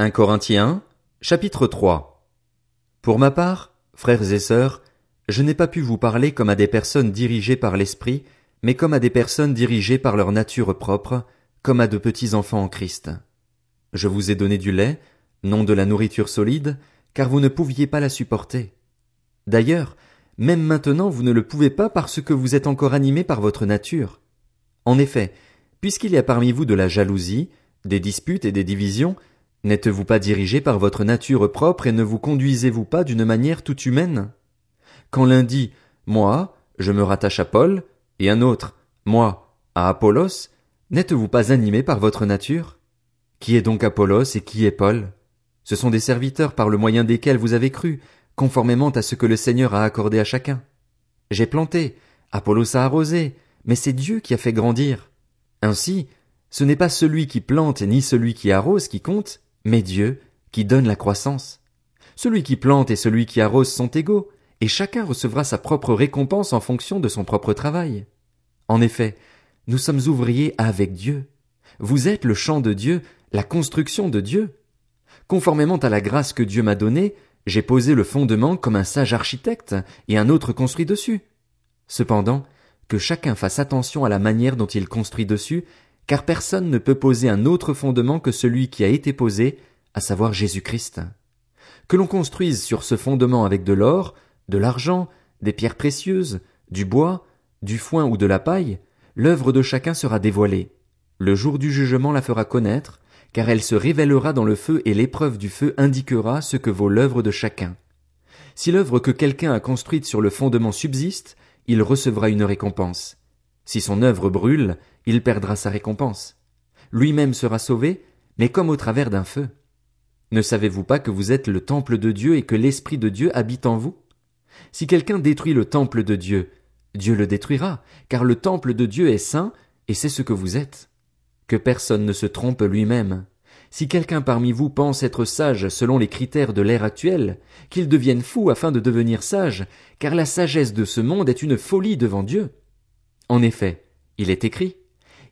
1 Corinthiens, chapitre 3 Pour ma part, frères et sœurs, je n'ai pas pu vous parler comme à des personnes dirigées par l'Esprit, mais comme à des personnes dirigées par leur nature propre, comme à de petits enfants en Christ. Je vous ai donné du lait, non de la nourriture solide, car vous ne pouviez pas la supporter. D'ailleurs, même maintenant vous ne le pouvez pas parce que vous êtes encore animés par votre nature. En effet, puisqu'il y a parmi vous de la jalousie, des disputes et des divisions, N'êtes-vous pas dirigé par votre nature propre et ne vous conduisez-vous pas d'une manière tout humaine? Quand l'un dit, moi, je me rattache à Paul, et un autre, moi, à Apollos, n'êtes-vous pas animé par votre nature? Qui est donc Apollos et qui est Paul? Ce sont des serviteurs par le moyen desquels vous avez cru, conformément à ce que le Seigneur a accordé à chacun. J'ai planté, Apollos a arrosé, mais c'est Dieu qui a fait grandir. Ainsi, ce n'est pas celui qui plante ni celui qui arrose qui compte, mais Dieu, qui donne la croissance. Celui qui plante et celui qui arrose sont égaux, et chacun recevra sa propre récompense en fonction de son propre travail. En effet, nous sommes ouvriers avec Dieu. Vous êtes le champ de Dieu, la construction de Dieu. Conformément à la grâce que Dieu m'a donnée, j'ai posé le fondement comme un sage architecte, et un autre construit dessus. Cependant, que chacun fasse attention à la manière dont il construit dessus, car personne ne peut poser un autre fondement que celui qui a été posé, à savoir Jésus-Christ. Que l'on construise sur ce fondement avec de l'or, de l'argent, des pierres précieuses, du bois, du foin ou de la paille, l'œuvre de chacun sera dévoilée. Le jour du jugement la fera connaître, car elle se révélera dans le feu et l'épreuve du feu indiquera ce que vaut l'œuvre de chacun. Si l'œuvre que quelqu'un a construite sur le fondement subsiste, il recevra une récompense. Si son œuvre brûle, il perdra sa récompense. Lui-même sera sauvé, mais comme au travers d'un feu. Ne savez-vous pas que vous êtes le temple de Dieu et que l'Esprit de Dieu habite en vous? Si quelqu'un détruit le temple de Dieu, Dieu le détruira, car le temple de Dieu est saint, et c'est ce que vous êtes. Que personne ne se trompe lui-même. Si quelqu'un parmi vous pense être sage selon les critères de l'ère actuelle, qu'il devienne fou afin de devenir sage, car la sagesse de ce monde est une folie devant Dieu. En effet, il est écrit,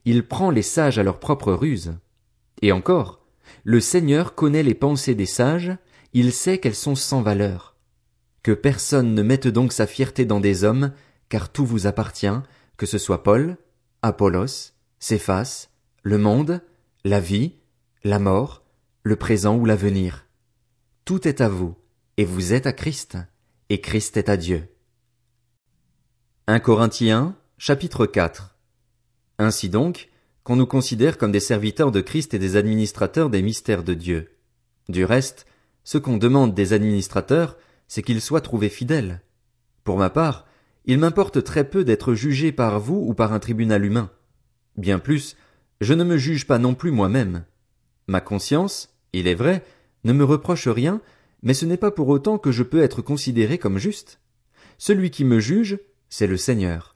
il prend les sages à leur propre ruse. Et encore, le Seigneur connaît les pensées des sages, il sait qu'elles sont sans valeur. Que personne ne mette donc sa fierté dans des hommes, car tout vous appartient, que ce soit Paul, Apollos, Céphas, le monde, la vie, la mort, le présent ou l'avenir. Tout est à vous, et vous êtes à Christ, et Christ est à Dieu. 1 Corinthiens Chapitre 4 Ainsi donc, qu'on nous considère comme des serviteurs de Christ et des administrateurs des mystères de Dieu. Du reste, ce qu'on demande des administrateurs, c'est qu'ils soient trouvés fidèles. Pour ma part, il m'importe très peu d'être jugé par vous ou par un tribunal humain. Bien plus, je ne me juge pas non plus moi-même. Ma conscience, il est vrai, ne me reproche rien, mais ce n'est pas pour autant que je peux être considéré comme juste. Celui qui me juge, c'est le Seigneur.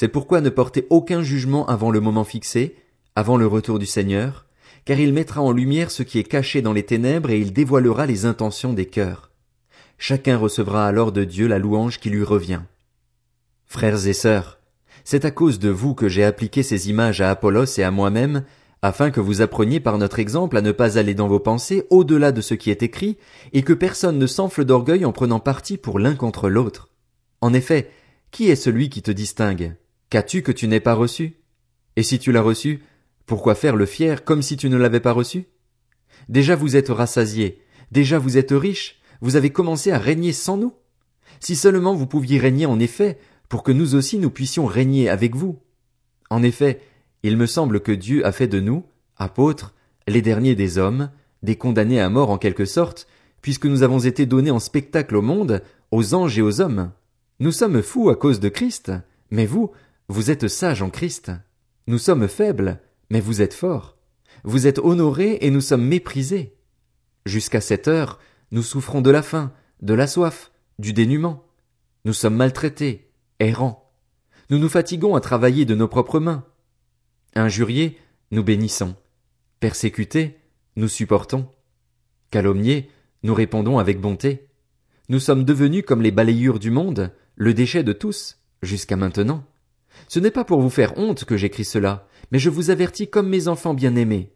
C'est pourquoi ne portez aucun jugement avant le moment fixé, avant le retour du Seigneur, car il mettra en lumière ce qui est caché dans les ténèbres et il dévoilera les intentions des cœurs. Chacun recevra alors de Dieu la louange qui lui revient. Frères et sœurs, c'est à cause de vous que j'ai appliqué ces images à Apollos et à moi-même, afin que vous appreniez par notre exemple à ne pas aller dans vos pensées au-delà de ce qui est écrit, et que personne ne s'enfle d'orgueil en prenant parti pour l'un contre l'autre. En effet, qui est celui qui te distingue? Qu'as-tu que tu n'aies pas reçu? Et si tu l'as reçu, pourquoi faire le fier comme si tu ne l'avais pas reçu? Déjà vous êtes rassasiés, déjà vous êtes riches, vous avez commencé à régner sans nous. Si seulement vous pouviez régner en effet, pour que nous aussi nous puissions régner avec vous. En effet, il me semble que Dieu a fait de nous, apôtres, les derniers des hommes, des condamnés à mort en quelque sorte, puisque nous avons été donnés en spectacle au monde, aux anges et aux hommes. Nous sommes fous à cause de Christ, mais vous, vous êtes sages en Christ. Nous sommes faibles, mais vous êtes forts. Vous êtes honorés et nous sommes méprisés. Jusqu'à cette heure, nous souffrons de la faim, de la soif, du dénuement. Nous sommes maltraités, errants. Nous nous fatiguons à travailler de nos propres mains. Injuriés, nous bénissons. Persécutés, nous supportons. Calomniés, nous répondons avec bonté. Nous sommes devenus comme les balayures du monde, le déchet de tous, jusqu'à maintenant. Ce n'est pas pour vous faire honte que j'écris cela, mais je vous avertis comme mes enfants bien-aimés.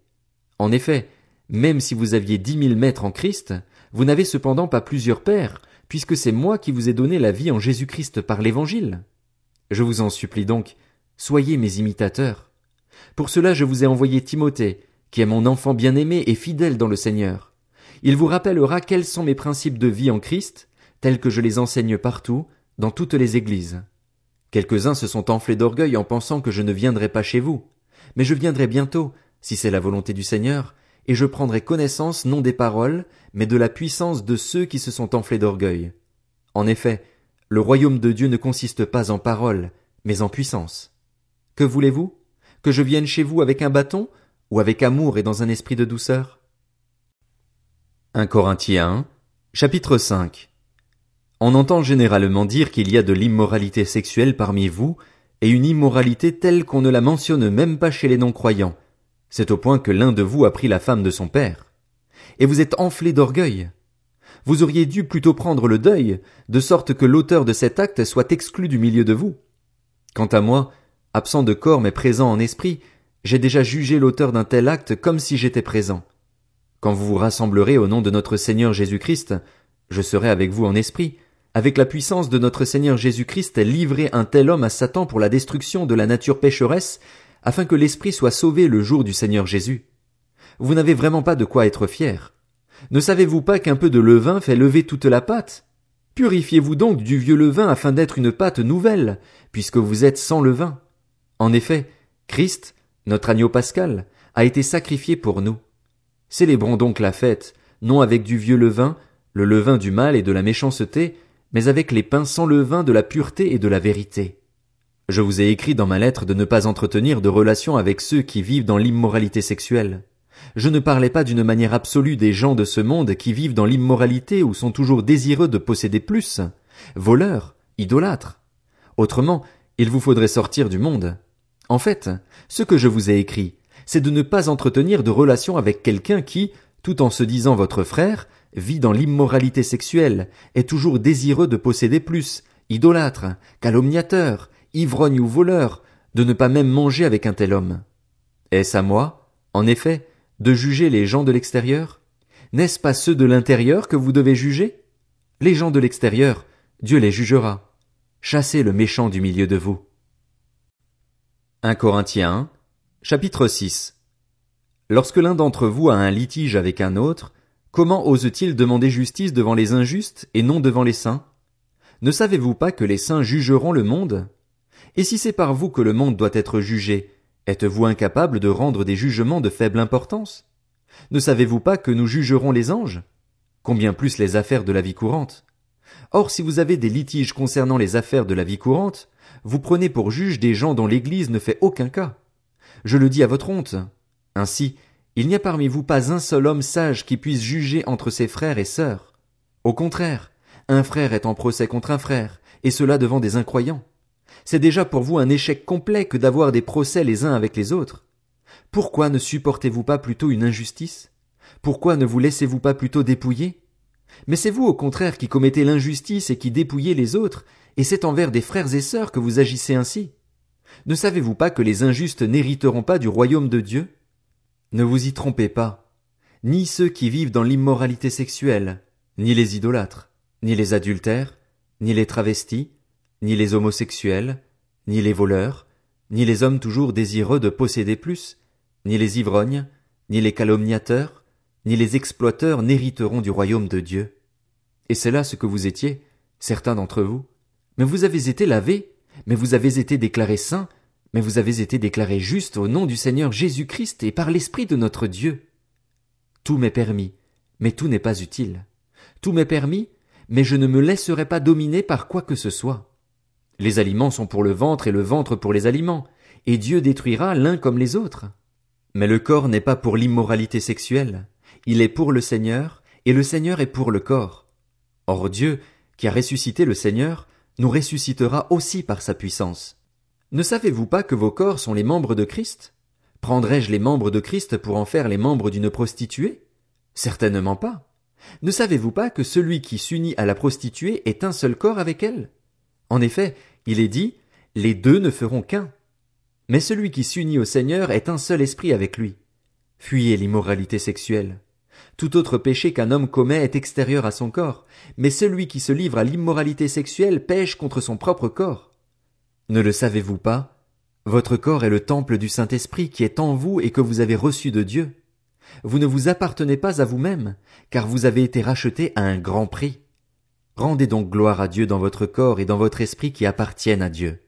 En effet, même si vous aviez dix mille maîtres en Christ, vous n'avez cependant pas plusieurs pères, puisque c'est moi qui vous ai donné la vie en Jésus-Christ par l'évangile. Je vous en supplie donc, soyez mes imitateurs. Pour cela je vous ai envoyé Timothée, qui est mon enfant bien-aimé et fidèle dans le Seigneur. Il vous rappellera quels sont mes principes de vie en Christ, tels que je les enseigne partout, dans toutes les églises. Quelques-uns se sont enflés d'orgueil en pensant que je ne viendrai pas chez vous. Mais je viendrai bientôt, si c'est la volonté du Seigneur, et je prendrai connaissance non des paroles, mais de la puissance de ceux qui se sont enflés d'orgueil. En effet, le royaume de Dieu ne consiste pas en paroles, mais en puissance. Que voulez-vous? Que je vienne chez vous avec un bâton, ou avec amour et dans un esprit de douceur? 1 Corinthiens chapitre 5 On entend généralement dire qu'il y a de l'immoralité sexuelle parmi vous, et une immoralité telle qu'on ne la mentionne même pas chez les non-croyants, c'est au point que l'un de vous a pris la femme de son père. Et vous êtes enflé d'orgueil. Vous auriez dû plutôt prendre le deuil, de sorte que l'auteur de cet acte soit exclu du milieu de vous. Quant à moi, absent de corps mais présent en esprit, j'ai déjà jugé l'auteur d'un tel acte comme si j'étais présent. Quand vous vous rassemblerez au nom de notre Seigneur Jésus-Christ, je serai avec vous en esprit, avec la puissance de notre Seigneur Jésus-Christ livrer un tel homme à Satan pour la destruction de la nature pécheresse afin que l'esprit soit sauvé le jour du Seigneur Jésus. Vous n'avez vraiment pas de quoi être fier. Ne savez-vous pas qu'un peu de levain fait lever toute la pâte? Purifiez-vous donc du vieux levain afin d'être une pâte nouvelle, puisque vous êtes sans levain. En effet, Christ, notre agneau pascal, a été sacrifié pour nous. Célébrons donc la fête, non avec du vieux levain, le levain du mal et de la méchanceté, mais avec les pains sans levain de la pureté et de la vérité. Je vous ai écrit dans ma lettre de ne pas entretenir de relations avec ceux qui vivent dans l'immoralité sexuelle. Je ne parlais pas d'une manière absolue des gens de ce monde qui vivent dans l'immoralité ou sont toujours désireux de posséder plus, voleurs, idolâtres. Autrement, il vous faudrait sortir du monde. En fait, ce que je vous ai écrit, c'est de ne pas entretenir de relations avec quelqu'un qui, tout en se disant votre frère, vit dans l'immoralité sexuelle, est toujours désireux de posséder plus, idolâtre, calomniateur, ivrogne ou voleur, de ne pas même manger avec un tel homme. Est-ce à moi, en effet, de juger les gens de l'extérieur? N'est-ce pas ceux de l'intérieur que vous devez juger? Les gens de l'extérieur, Dieu les jugera. Chassez le méchant du milieu de vous. 1 Corinthiens chapitre 6 Lorsque l'un d'entre vous a un litige avec un autre, comment ose-t-il demander justice devant les injustes et non devant les saints? Ne savez-vous pas que les saints jugeront le monde? Et si c'est par vous que le monde doit être jugé, êtes-vous incapable de rendre des jugements de faible importance? Ne savez-vous pas que nous jugerons les anges? Combien plus les affaires de la vie courante? Or, si vous avez des litiges concernant les affaires de la vie courante, vous prenez pour juge des gens dont l'Église ne fait aucun cas. Je le dis à votre honte. Ainsi, il n'y a parmi vous pas un seul homme sage qui puisse juger entre ses frères et sœurs. Au contraire, un frère est en procès contre un frère, et cela devant des incroyants. C'est déjà pour vous un échec complet que d'avoir des procès les uns avec les autres. Pourquoi ne supportez-vous pas plutôt une injustice? Pourquoi ne vous laissez-vous pas plutôt dépouiller? Mais c'est vous au contraire qui commettez l'injustice et qui dépouillez les autres, et c'est envers des frères et sœurs que vous agissez ainsi. Ne savez-vous pas que les injustes n'hériteront pas du royaume de Dieu? Ne vous y trompez pas. Ni ceux qui vivent dans l'immoralité sexuelle, ni les idolâtres, ni les adultères, ni les travestis, ni les homosexuels, ni les voleurs, ni les hommes toujours désireux de posséder plus, ni les ivrognes, ni les calomniateurs, ni les exploiteurs n'hériteront du royaume de Dieu. Et c'est là ce que vous étiez, certains d'entre vous. Mais vous avez été lavés, mais vous avez été déclarés saints, mais vous avez été déclarés justes au nom du Seigneur Jésus-Christ et par l'Esprit de notre Dieu. Tout m'est permis, mais tout n'est pas utile. Tout m'est permis, mais je ne me laisserai pas dominer par quoi que ce soit. Les aliments sont pour le ventre et le ventre pour les aliments, et Dieu détruira l'un comme les autres. Mais le corps n'est pas pour l'immoralité sexuelle, il est pour le Seigneur, et le Seigneur est pour le corps. Or Dieu, qui a ressuscité le Seigneur, nous ressuscitera aussi par sa puissance. Ne savez-vous pas que vos corps sont les membres de Christ? Prendrais-je les membres de Christ pour en faire les membres d'une prostituée? Certainement pas. Ne savez-vous pas que celui qui s'unit à la prostituée est un seul corps avec elle? En effet, il est dit, les deux ne feront qu'un. Mais celui qui s'unit au Seigneur est un seul esprit avec lui. Fuyez l'immoralité sexuelle. Tout autre péché qu'un homme commet est extérieur à son corps, mais celui qui se livre à l'immoralité sexuelle pêche contre son propre corps. Ne le savez-vous pas? Votre corps est le temple du Saint-Esprit qui est en vous et que vous avez reçu de Dieu. Vous ne vous appartenez pas à vous-même, car vous avez été racheté à un grand prix. Rendez donc gloire à Dieu dans votre corps et dans votre esprit qui appartiennent à Dieu.